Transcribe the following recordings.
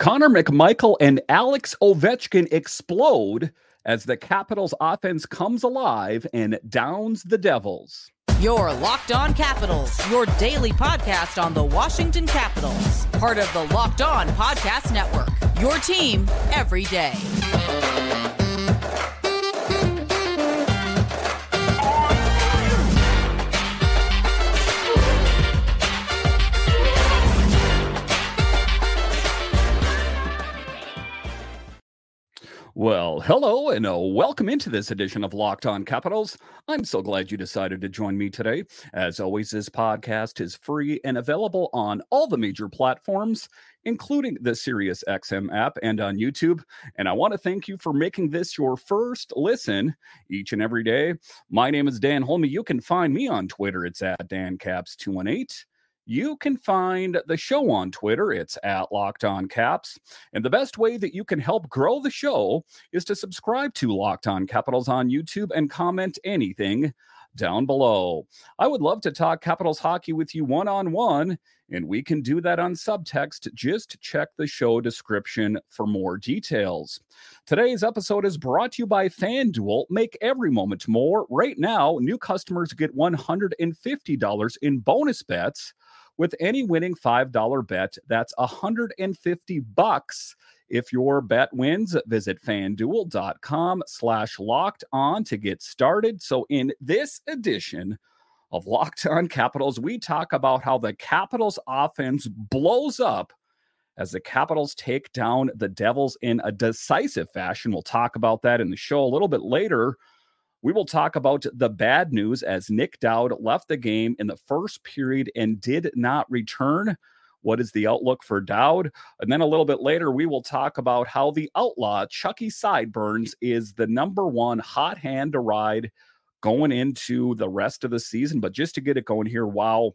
Connor McMichael and Alex Ovechkin explode as the Capitals offense comes alive and downs the Devils. Your Locked On Capitals, your daily podcast on the Washington Capitals, part of the Locked On Podcast Network. Your team every day. Well, hello and uh, welcome into this edition of Locked On Capitals. I'm so glad you decided to join me today. As always, this podcast is free and available on all the major platforms, including the SiriusXM app and on YouTube. And I want to thank you for making this your first listen each and every day. My name is Dan Holme. You can find me on Twitter. It's at DanCaps218 you can find the show on Twitter. It's at Locked On Caps. And the best way that you can help grow the show is to subscribe to Locked On Capitals on YouTube and comment anything down below. I would love to talk Capitals hockey with you one on one, and we can do that on subtext. Just check the show description for more details. Today's episode is brought to you by FanDuel. Make every moment more. Right now, new customers get $150 in bonus bets with any winning $5 bet. That's 150 bucks. If your bet wins, visit fanduel.com slash locked on to get started. So in this edition of Locked On Capitals, we talk about how the Capitals offense blows up as the Capitals take down the Devils in a decisive fashion. We'll talk about that in the show a little bit later. We will talk about the bad news as Nic Dowd left the game in the first period and did not return. What is the outlook for Dowd? And then a little bit later, we will talk about how the outlaw, Chucky Sideburns, is the number one hot hand to ride going into the rest of the season. But just to get it going here, wow,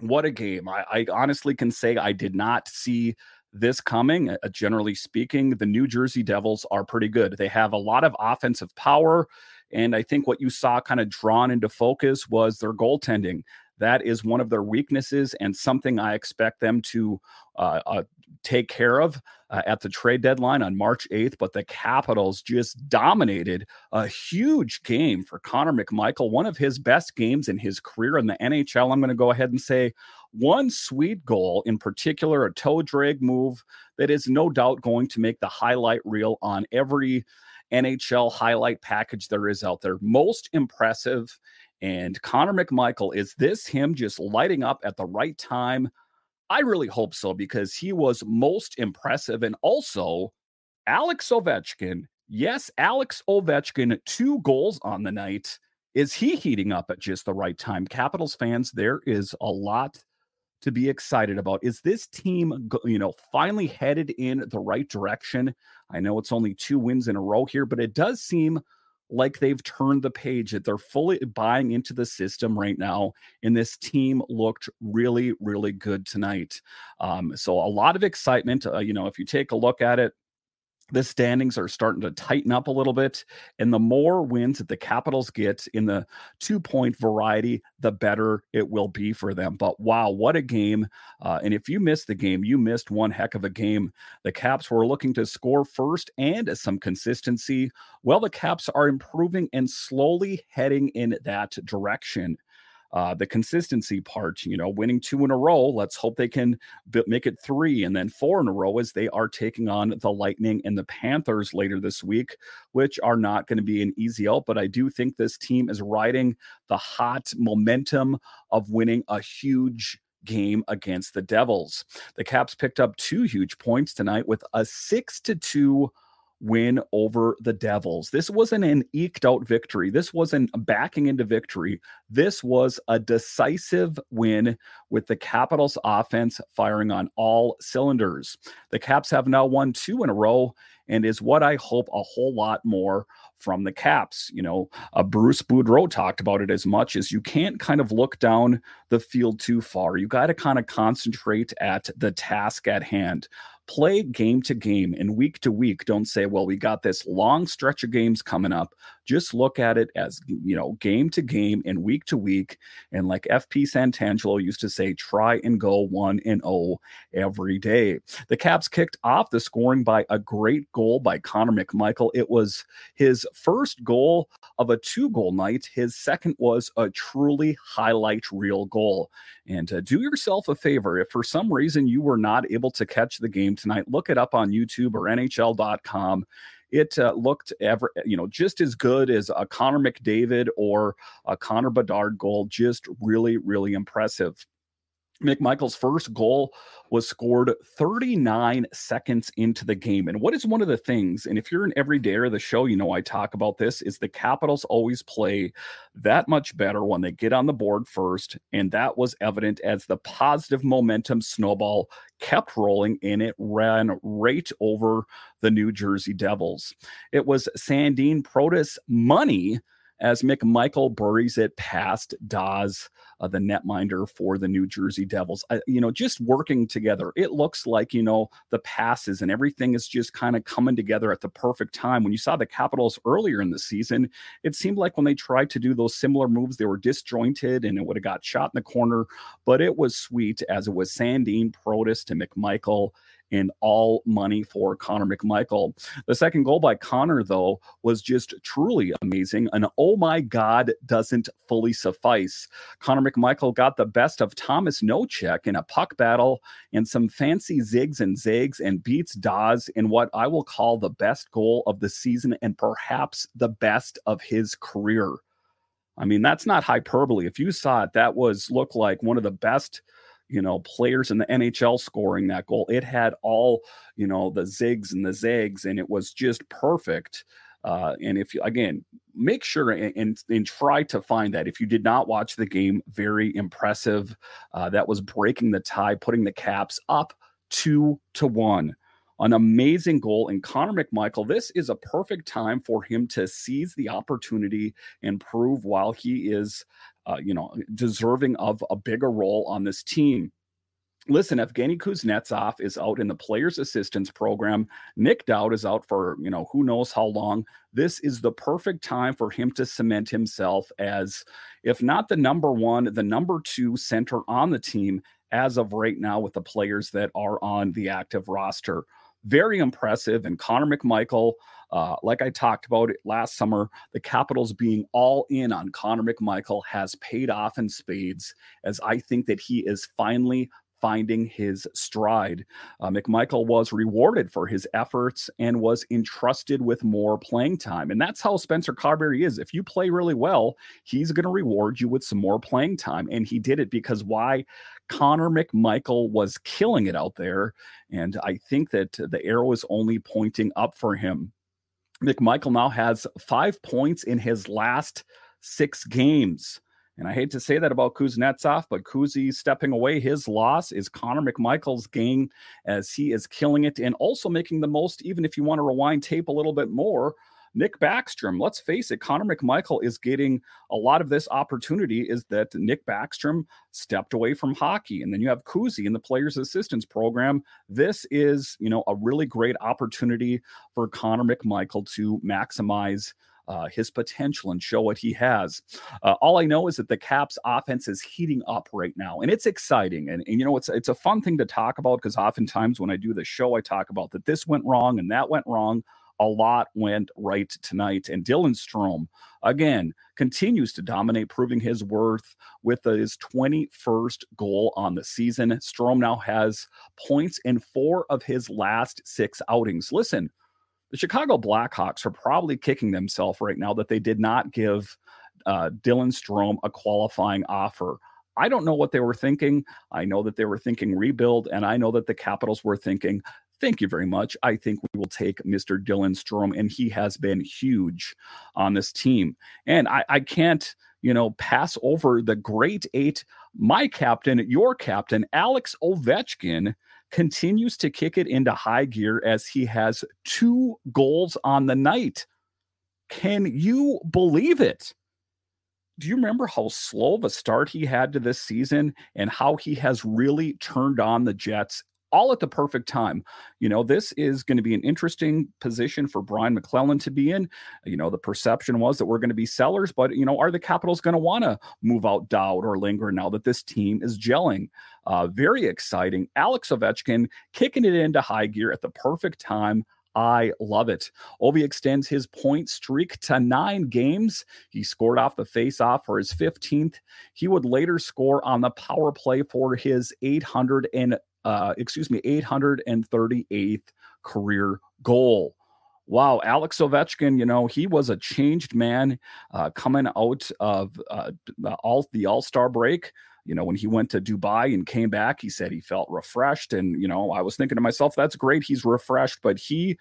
what a game. I, I honestly can say I did not see this coming. Uh, generally speaking, the New Jersey Devils are pretty good. They have a lot of offensive power. And I think what you saw kind of drawn into focus was their goaltending. That is one of their weaknesses and something I expect them to uh, uh, take care of uh, at the trade deadline on March 8th. But the Capitals just dominated a huge game for Connor McMichael, one of his best games in his career in the NHL. I'm going to go ahead and say one sweet goal, in particular, a toe drag move that is no doubt going to make the highlight reel on every NHL highlight package there is out there. Most impressive. And Connor McMichael, is this him just lighting up at the right time? I really hope so because he was most impressive. And also, Alex Ovechkin, yes, Alex Ovechkin, two goals on the night. Is he heating up at just the right time? Capitals fans, there is a lot to be excited about. Is this team, you know, finally headed in the right direction? I know it's only two wins in a row here, but it does seem like they've turned the page that they're fully buying into the system right now and this team looked really really good tonight um, so a lot of excitement uh, you know if you take a look at it the standings are starting to tighten up a little bit. And the more wins that the Capitals get in the two point variety, the better it will be for them. But wow, what a game. Uh, and if you missed the game, you missed one heck of a game. The Caps were looking to score first and some consistency. Well, the Caps are improving and slowly heading in that direction uh, the consistency part, you know, winning two in a row. Let's hope they can b- make it three and then four in a row as they are taking on the Lightning and the Panthers later this week, which are not going to be an easy out. But I do think this team is riding the hot momentum of winning a huge game against the Devils. The Caps picked up two huge points tonight with a six to two win over the Devils. This wasn't an eked out victory. This wasn't backing into victory. This was a decisive win with the Capitals offense firing on all cylinders. The Caps have now won two in a row and is what I hope a whole lot more from the Caps. You know, uh, Bruce Boudreau talked about it as much as you can't kind of look down the field too far. You got to kind of concentrate at the task at hand play game to game and week to week. Don't say, well, we got this long stretch of games coming up. Just look at it as, you know, game to game and week to week. And like FP Santangelo used to say, try and go 1 and 0 every day. The Caps kicked off the scoring by a great goal by Connor McMichael. It was his first goal of a two goal night. His second was a truly highlight reel goal. And uh, do yourself a favor if for some reason you were not able to catch the game tonight, look it up on YouTube or NHL.com it uh, looked ever you know just as good as a Connor McDavid or a Connor Bedard goal. Just really, really impressive. McMichael's first goal was scored 39 seconds into the game. And what is one of the things, and if you're an everydayer of the show, you know I talk about this, is the Capitals always play that much better when they get on the board first. And that was evident as the positive momentum snowball kept rolling and it ran right over the New Jersey Devils. It was Sandin Protas money as McMichael buries it past Daws uh, the netminder for the New Jersey Devils. I, you know, just working together. It looks like, you know, the passes and everything is just kind of coming together at the perfect time. When you saw the Capitals earlier in the season, it seemed like when they tried to do those similar moves, they were disjointed and it would have got shot in the corner. But it was sweet as it was Sandin, Protas to McMichael in all money for Connor McMichael. The second goal by Connor, though, was just truly amazing. An oh my God doesn't fully suffice. Connor McMichael got the best of Tomas Nosek in a puck battle and some fancy zigs and zags and beats Daws in what I will call the best goal of the season and perhaps the best of his career. I mean, that's not hyperbole. If you saw it, that was looked like one of the best you know, players in the NHL scoring that goal. It had all, you know, the zigs and the zags, and it was just perfect. Uh, and if you again make sure and, and, and try to find that if you did not watch the game, very impressive. Uh, that was breaking the tie, putting the Caps up two to one. An amazing goal. And Connor McMichael, this is a perfect time for him to seize the opportunity and prove while he is uh, you know, deserving of a bigger role on this team. Listen, Evgeny Kuznetsov is out in the players' assistance program. Nic Dowd is out for, you know, who knows how long. This is the perfect time for him to cement himself as, if not the number one, the number two center on the team as of right now with the players that are on the active roster. Very impressive. And Connor McMichael, uh, like I talked about it last summer, the Capitals being all in on Connor McMichael has paid off in spades, as I think that he is finally finding his stride. Uh, McMichael was rewarded for his efforts and was entrusted with more playing time. And that's how Spencer Carbery is. If you play really well, he's going to reward you with some more playing time. And he did it because why? Connor McMichael was killing it out there. And I think that the arrow is only pointing up for him. McMichael now has five points in his last six games. And I hate to say that about Kuznetsov, but Kuzi stepping away, his loss is Connor McMichael's gain as he is killing it and also making the most, even if you want to rewind tape a little bit more, Nick Backstrom. Let's face it, Connor McMichael is getting a lot of this opportunity is that Nick Backstrom stepped away from hockey. And then you have Kuzi in the players assistance program. This is, you know, a really great opportunity for Connor McMichael to maximize uh, his potential and show what he has. Uh, all I know is that the Caps offense is heating up right now, and it's exciting. And, and you know, it's it's a fun thing to talk about because oftentimes when I do the show, I talk about that this went wrong and that went wrong a lot went right tonight. And Dylan Strome, again, continues to dominate, proving his worth with his 21st goal on the season. Strome now has points in four of his last six outings. Listen, the Chicago Blackhawks are probably kicking themselves right now that they did not give uh, Dylan Strome a qualifying offer. I don't know what they were thinking. I know that they were thinking rebuild, and I know that the Capitals were thinking Thank you very much. I think we will take Mr. Dylan Strome, and he has been huge on this team. And I, I can't, you know, pass over the great eight. My captain, your captain, Alex Ovechkin, continues to kick it into high gear as he has two goals on the night. Can you believe it? do you remember how slow of a start he had to this season and how he has really turned on the Jets all at the perfect time. You know, this is going to be an interesting position for Brian MacLellan to be in. You know, the perception was that we're going to be sellers, but, you know, are the Capitals going to want to move out Dowd or Lindgren now that this team is gelling? Uh, very exciting. Alex Ovechkin kicking it into high gear at the perfect time. I love it. Ovi extends his point streak to nine games. He scored off the face-off for his 15th. He would later score on the power play for his 800 and uh, excuse me 838th career goal. Wow, Alex Ovechkin, you know, he was a changed man uh, coming out of uh, all the All Star break you know, when he went to Dubai and came back, he said he felt refreshed. And, you know, I was thinking to myself, that's great. He's refreshed, but he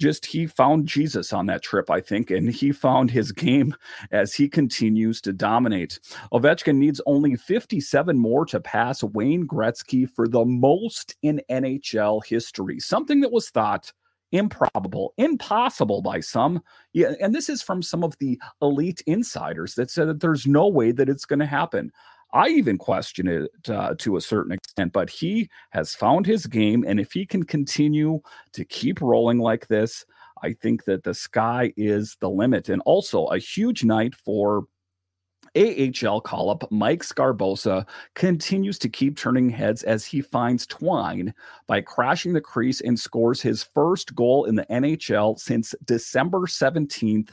just he found Jesus on that trip, I think, and he found his game as he continues to dominate. Ovechkin needs only 57 more to pass Wayne Gretzky for the most in NHL history, something that was thought improbable, impossible by some. Yeah, and this is from some of the elite insiders that said that there's no way that it's going to happen. I even question it uh, to a certain extent, but he has found his game. And if he can continue to keep rolling like this, I think that the sky is the limit. And also a huge night for AHL call up Mike Sgarbossa continues to keep turning heads as he finds Twine by crashing the crease and scores his first goal in the NHL since December 17th,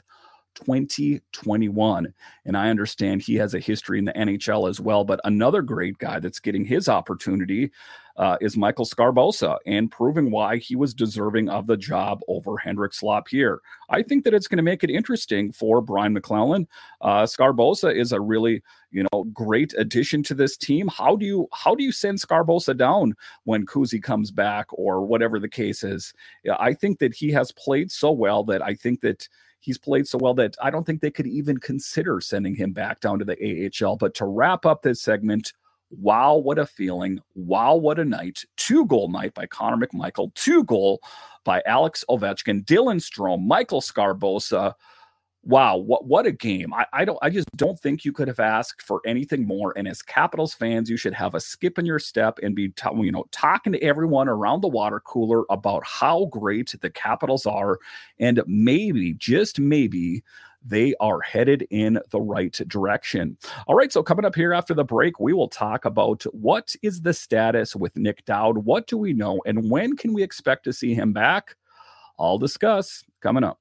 2021. And I understand he has a history in the NHL as well. But another great guy that's getting his opportunity uh, is Michael Sgarbossa and proving why he was deserving of the job over Hendrix Slop here. I think that it's going to make it interesting for Brian MacLellan. Uh, Sgarbossa is a really you know great addition to this team. How do you how do you send Sgarbossa down when Kuzi comes back or whatever the case is? I think that he has played so well that I think that he's played so well that I don't think they could even consider sending him back down to the AHL. But to wrap up this segment, wow, what a feeling. Wow, what a night. Two goal night by Connor McMichael, two goal by Alex Ovechkin, Dylan Strome, Michael Sgarbossa wow, what what a game! I, I don't, I just don't think you could have asked for anything more. And as Capitals fans, you should have a skip in your step and be, t- you know, talking to everyone around the water cooler about how great the Capitals are, and maybe, just maybe, they are headed in the right direction. All right, so coming up here after the break, we will talk about what is the status with Nic Dowd, what do we know, and when can we expect to see him back? I'll discuss coming up.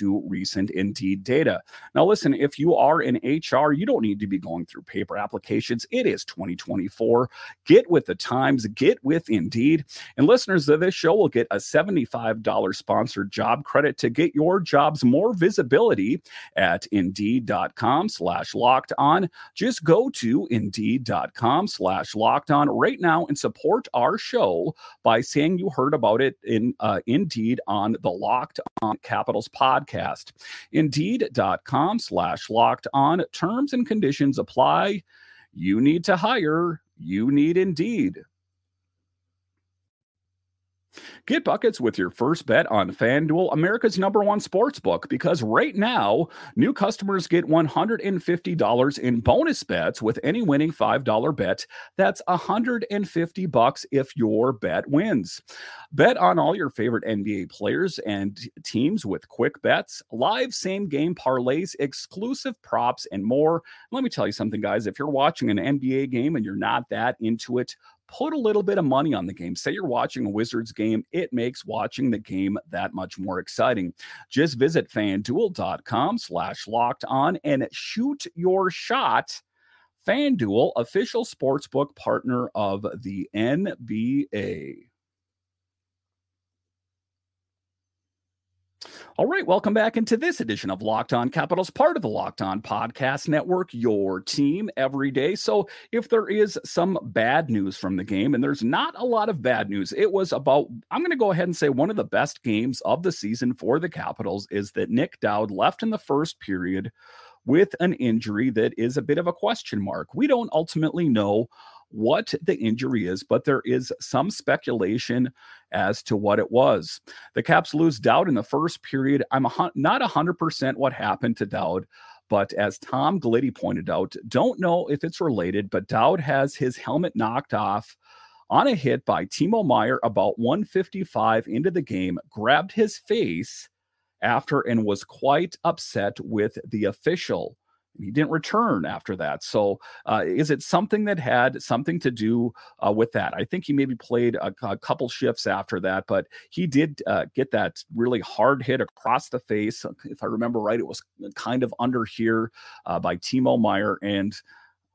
recent Indeed data. Now, listen, if you are in HR, you don't need to be going through paper applications. It is 2024. Get with the times, get with Indeed. And listeners of this show will get a $75 sponsored job credit to get your jobs more visibility at indeed.com slash locked on. Just go to indeed.com slash locked on right now and support our show by saying you heard about it in uh, Indeed on the Locked On Capitals podcast podcast. Indeed.com slash locked on. Terms and conditions apply. You need to hire. You need Indeed. Get buckets with your first bet on FanDuel, America's number one sports book, because right now, new customers get $150 in bonus bets with any winning $5 bet. That's 150 bucks if your bet wins. Bet on all your favorite NBA players and teams with quick bets, live same game parlays, exclusive props, and more. Let me tell you something, guys. If you're watching an NBA game and you're not that into it, put a little bit of money on the game. Say you're watching a Wizards game, it makes watching the game that much more exciting. Just visit fanduel.com slash locked on and shoot your shot. FanDuel, official sportsbook partner of the NBA. All right, welcome back into this edition of Locked On Capitals, part of the Locked On Podcast Network, your team every day. So, if there is some bad news from the game, and there's not a lot of bad news, it was about, I'm going to go ahead and say one of the best games of the season for the Capitals is that Nic Dowd left in the first period with an injury that is a bit of a question mark. We don't ultimately know what the injury is, but there is some speculation as to what it was. The Caps lose Dowd in the first period. I'm a, not 100% what happened to Dowd. But as Tom Gulitti pointed out, don't know if it's related, but Dowd has his helmet knocked off on a hit by Timo Meier about 155 into the game, grabbed his face after and was quite upset with the official he didn't return after that. So, uh, is it something that had something to do uh, with that? I think he maybe played a, a couple shifts after that, but he did uh, get that really hard hit across the face. If I remember right, it was kind of under here uh, by Timo Meier And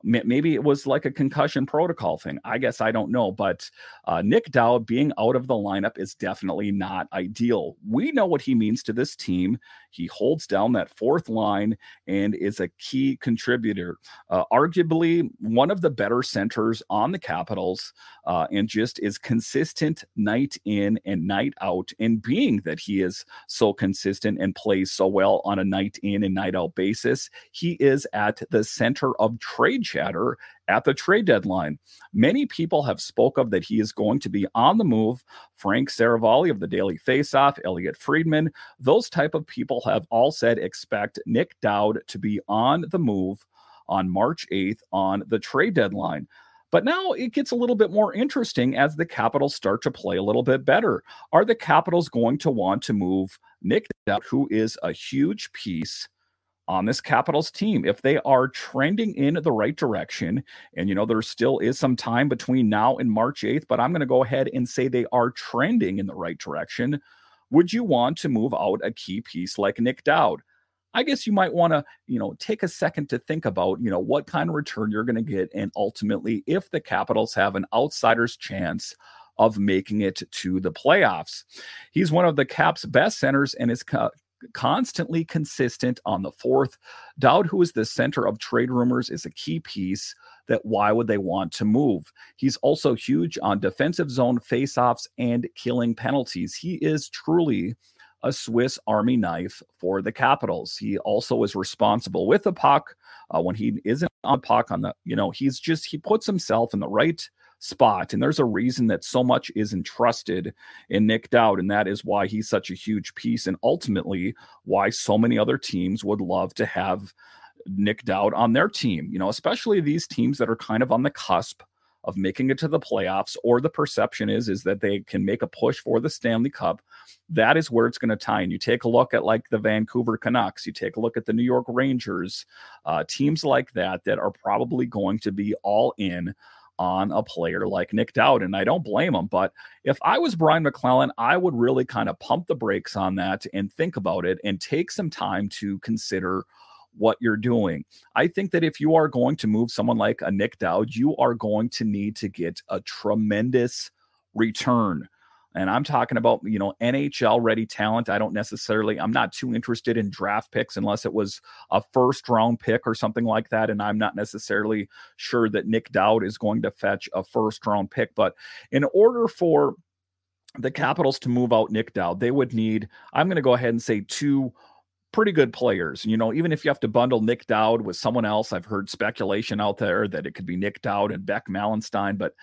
maybe it was like a concussion protocol thing. I guess I don't know, but uh, Nic Dowd being out of the lineup is definitely not ideal. We know what he means to this team. He holds down that fourth line and is a key contributor. Uh, arguably one of the better centers on the Capitals, uh, and just is consistent night in and night out. And being that he is so consistent and plays so well on a night in and night out basis, he is at the center of trade chatter at the trade deadline. Many people have spoke of that he is going to be on the move. Frank Seravalli of the Daily Faceoff, Elliotte Friedman, those type of people have all said expect Nic Dowd to be on the move on March 8th on the trade deadline. But now it gets a little bit more interesting as the Capitals start to play a little bit better. Are the Capitals going to want to move Nic Dowd, who is a huge piece on this Capitals team. If they are trending in the right direction, and you know, there still is some time between now and March 8th, but I'm going to go ahead and say they are trending in the right direction. Would you want to move out a key piece like Nic Dowd? I guess you might want to, you know, take a second to think about, you know, what kind of return you're going to get. And ultimately, if the Capitals have an outsider's chance of making it to the playoffs. He's one of the Caps' best centers and is constantly consistent on the fourth. Dowd, who is the center of trade rumors, is a key piece that why would they want to move? He's also huge on defensive zone faceoffs and killing penalties. He is truly a Swiss Army knife for the Capitals. He also is responsible with the puck uh, when he isn't on puck on the, you know, he's just, he puts himself in the right spot. And there's a reason that so much is entrusted in Nic Dowd. And that is why he's such a huge piece. And ultimately, why so many other teams would love to have Nic Dowd on their team, you know, especially these teams that are kind of on the cusp of making it to the playoffs or the perception is is that they can make a push for the Stanley Cup that is where it's going to tie and you take a look at like the Vancouver Canucks you take a look at the New York Rangers uh, teams like that that are probably going to be all in on a player like Nic Dowd. And I don't blame him. But if I was Brian MacLellan, I would really kind of pump the brakes on that and think about it and take some time to consider what you're doing. I think that if you are going to move someone like a Nic Dowd, you are going to need to get a tremendous return and I'm talking about, you know, NHL ready talent. I don't necessarily, I'm not too interested in draft picks unless it was a first round pick or something like that. And I'm not necessarily sure that Nic Dowd is going to fetch a first round pick. But in order for the Capitals to move out Nic Dowd, they would need, I'm going to go ahead and say two pretty good players. You know, even if you have to bundle Nic Dowd with someone else, I've heard speculation out there that it could be Nic Dowd and Beck Malenstyn, but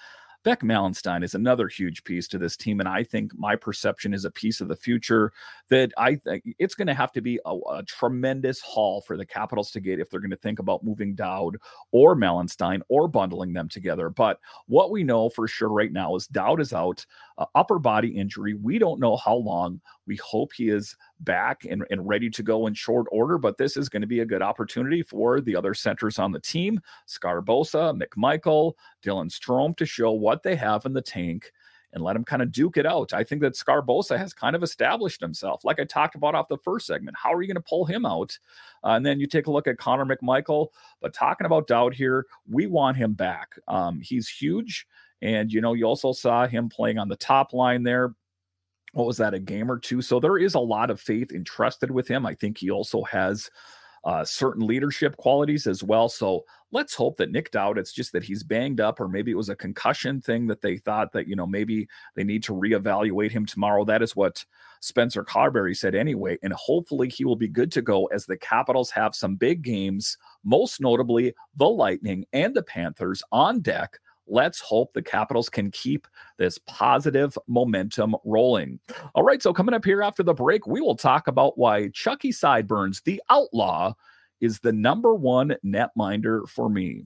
Beck Malenstyn is another huge piece to this team. And I think my perception is a piece of the future that I think it's going to have to be a, a, tremendous haul for the Capitals to get if they're going to think about moving Dowd or Malenstyn or bundling them together. But what we know for sure right now is Dowd is out, uh, upper body injury. We don't know how long. We hope he is back and, and ready to go in short order, but this is going to be a good opportunity for the other centers on the team Sgarbossa, McMichael, Dylan Strome to show what they have in the tank and let him kind of duke it out. I think that Sgarbossa has kind of established himself, like I talked about off the first segment. How are you going to pull him out? Uh, and then you take a look at Connor McMichael. But talking about Dowd here, we want him back. Um, he's huge. And, you know, you also saw him playing on the top line there what was that, a game or two. So there is a lot of faith entrusted with him. I think he also has uh, certain leadership qualities as well. So let's hope that Nic Dowd, it's just that he's banged up, or maybe it was a concussion thing that they thought that, you know, maybe they need to reevaluate him tomorrow. That is what Spencer Carbery said anyway. And hopefully he will be good to go as the Capitals have some big games, most notably the Lightning and the Panthers on deck Let's hope the Capitals can keep this positive momentum rolling. All right, so coming up here after the break, we will talk about why Chucky Sideburns, the outlaw, is the number one netminder for me.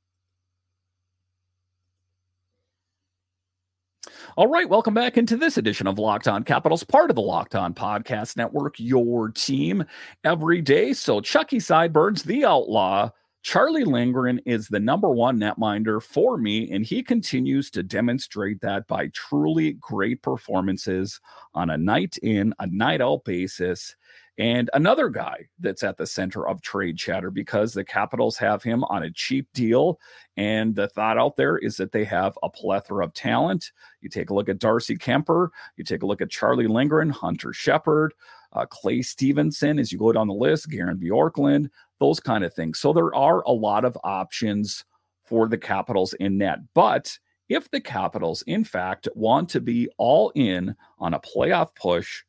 All right, welcome back into this edition of Locked On Capitals, part of the Locked On Podcast Network, your team every day. So, Chucky Sideburns, the outlaw, Charlie Lindgren is the number one netminder for me, and he continues to demonstrate that by truly great performances on a night in, a night out basis and another guy that's at the center of trade chatter because the Capitals have him on a cheap deal. And the thought out there is that they have a plethora of talent. You take a look at Darcy Kuemper, you take a look at Charlie Lindgren, Hunter Shepard, uh, Clay Stevenson, as you go down the list, Garin Bjorklund, those kind of things. So there are a lot of options for the Capitals in net. But if the Capitals, in fact, want to be all in on a playoff push,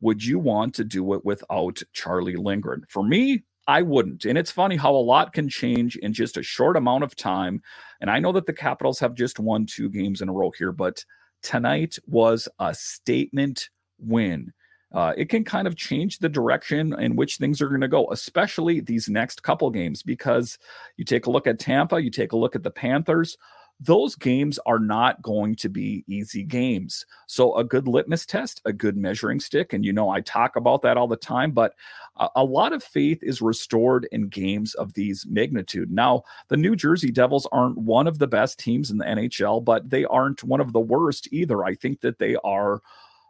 would you want to do it without Charlie Lindgren? For me, I wouldn't. And it's funny how a lot can change in just a short amount of time. And I know that the Capitals have just won two games in a row here, but tonight was a statement win. Uh, it can kind of change the direction in which things are going to go, especially these next couple games. Because you take a look at Tampa, you take a look at the Panthers, those games are not going to be easy games. So, a good litmus test, a good measuring stick, and you know, I talk about that all the time, but a, a, lot of faith is restored in games of these magnitude. Now, the New Jersey Devils aren't one of the best teams in the NHL, but they aren't one of the worst either. I think that they are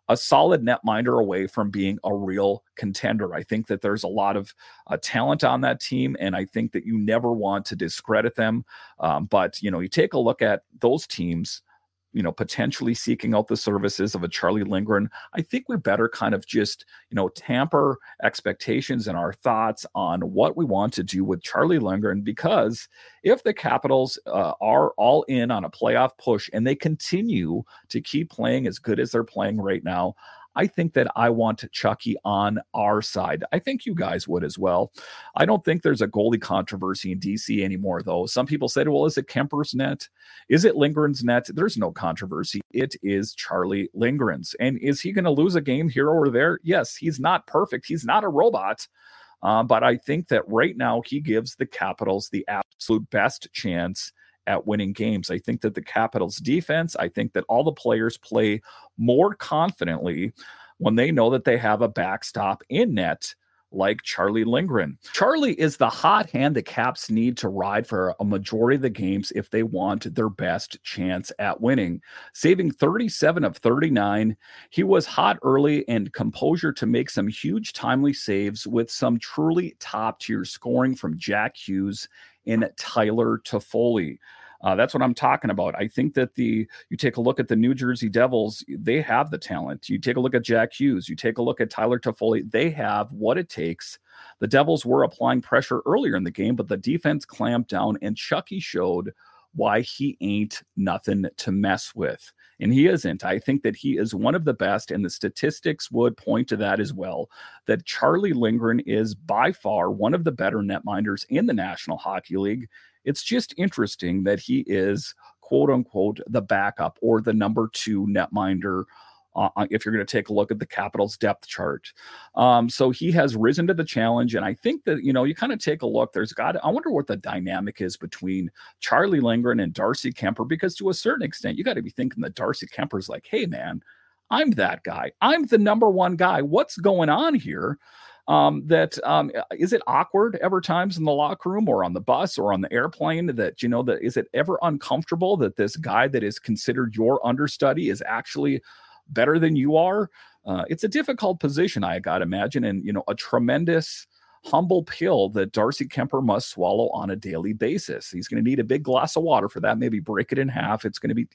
a solid netminder away from being a real contender. I think that there's a lot of uh, talent on that team, and I think that you never want to discredit them. Um, but you know, you take a look at those teams you know, potentially seeking out the services of a Charlie Lindgren, I think we better kind of just, you know, tamper expectations and our thoughts on what we want to do with Charlie Lindgren. Because if the Capitals uh, are all in on a playoff push and they continue to keep playing as good as they're playing right now, I think that I want Chucky on our side. I think you guys would as well. I don't think there's a goalie controversy in DC anymore, though. Some people said, well, is it Kuemper's net? Is it Lindgren's net? There's no controversy. It is Charlie Lindgren's. And is he going to lose a game here or there? Yes, he's not perfect. He's not a robot. Uh, but I think that right now he gives the Capitals the absolute best chance at winning games. I think that the Capitals defense, I think that all the players play more confidently when they know that they have a backstop in net like Charlie Lindgren. Charlie is the hot hand the Caps need to ride for a majority of the games if they want their best chance at winning. Saving 37 of 39, he was hot early and composure to make some huge timely saves with some truly top tier scoring from Jack Hughes and Tyler Toffoli. Uh, that's what I'm talking about. I think that the you take a look at the New Jersey Devils, they have the talent. You take a look at Jack Hughes, you take a look at Tyler Toffoli, they have what it takes. The Devils were applying pressure earlier in the game, but the defense clamped down, and Chucky showed why he ain't nothing to mess with. And he isn't. I think that he is one of the best, and the statistics would point to that as well. That Charlie Lindgren is by far one of the better netminders in the National Hockey League. It's just interesting that he is quote unquote the backup or the number two netminder uh, uh, if you're going to take a look at the Capitals depth chart. Um, so he has risen to the challenge. And I think that, you know, you kind of take a look, there's got, I wonder what the dynamic is between Charlie Lindgren and Darcy Kuemper, because to a certain extent, you got to be thinking that Darcy Kuemper's like, hey, man, I'm that guy. I'm the number one guy. What's going on here? Um, that um, is it awkward ever times in the locker room or on the bus or on the airplane that you know that is it ever uncomfortable that this guy that is considered your understudy is actually better than you are. Uh, it's a difficult position, I got to imagine, and you know, a tremendous humble pill that Darcy Kuemper must swallow on a daily basis. He's going to need a big glass of water for that. Maybe break it in half. It's going to be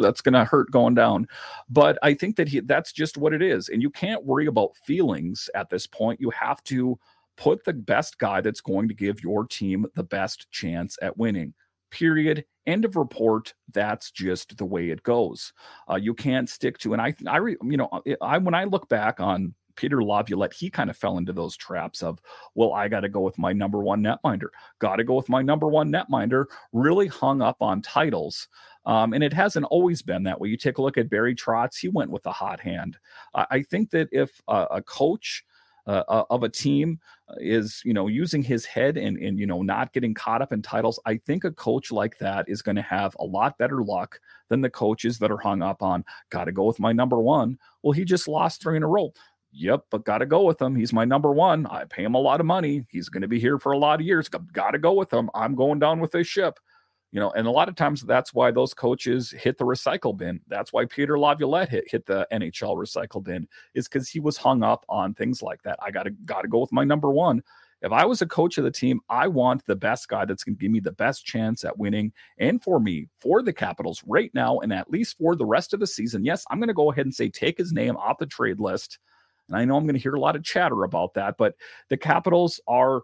that's going to hurt going down. But I think that he that's just what it is, and you can't worry about feelings at this point. You have to put the best guy that's going to give your team the best chance at winning period end of report that's just the way it goes uh, you can't stick to and i i you know i when i look back on Peter Laviolette, he kind of fell into those traps of, well, I got to go with my number one netminder. Got to go with my number one netminder. Really hung up on titles. Um, and it hasn't always been that way. You take a look at Barry Trotz, he went with the hot hand. Uh, I think that if uh, a coach uh, uh, of a team uh, is you know using his head and and you know not getting caught up in titles i think a coach like that is going to have a lot better luck than the coaches that are hung up on got to go with my number one well he just lost three in a row Yep, but got to go with him. He's my number one. I pay him a lot of money. He's going to be here for a lot of years. Got to go with him. I'm going down with this ship you know, and a lot of times that's why those coaches hit the recycle bin. That's why Peter Laviolette hit, hit the NHL recycle bin is because he was hung up on things like that. I gotta gotta go with my number one. If I was a coach of the team, I want the best guy that's going to give me the best chance at winning and for me, for the Capitals right now, and at least for the rest of the season. Yes, I'm going to go ahead and say take his name off the trade list. And I know I'm going to hear a lot of chatter about that, but the Capitals are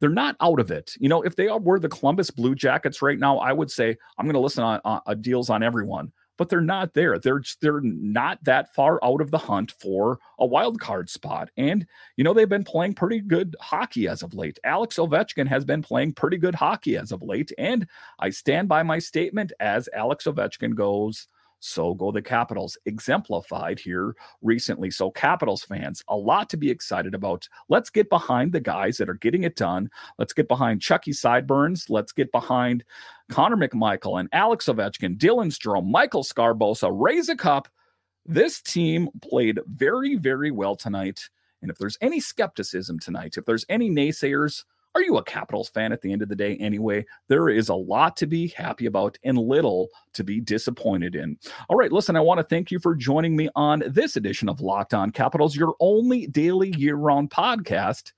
they're not out of it. You know, if they were the Columbus Blue Jackets right now, I would say I'm going to listen on, on deals on everyone. But they're not there. They're they're not that far out of the hunt for a wild card spot. And you know they've been playing pretty good hockey as of late. Alex Ovechkin has been playing pretty good hockey as of late. And I stand by my statement as Alex Ovechkin goes so go the Capitals, exemplified here recently. So, Capitals fans, a lot to be excited about. Let's get behind the guys that are getting it done. Let's get behind Chucky Sideburns. Let's get behind Connor McMichael and Alex Ovechkin, Dylan Strome, Michael Sgarbossa. Raise a cup. This team played very, very well tonight. And if there's any skepticism tonight, if there's any naysayers, are you a Capitals fan at the end of the day anyway? There is a lot to be happy about and little to be disappointed in. All right, listen, I want to thank you for joining me on this edition of Locked On Capitals, your only daily year round podcast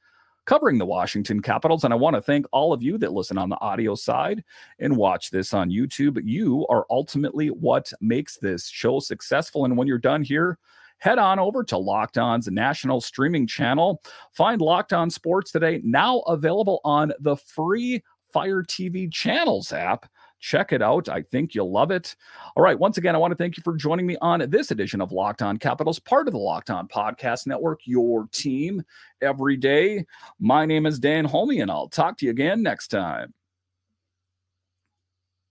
covering the Washington Capitals. And I want to thank all of you that listen on the audio side and watch this on YouTube. You are ultimately what makes this show successful. And when you're done here, head on over to Locked On's national streaming channel. Find Locked On Sports today, now available on the free Fire TV channels app. Check it out. I think you'll love it. All right. Once again, I want to thank you for joining me on this edition of Locked On Capitals, part of the Locked On Podcast Network, your team every day. My name is Dan Holme, and I'll talk to you again next time.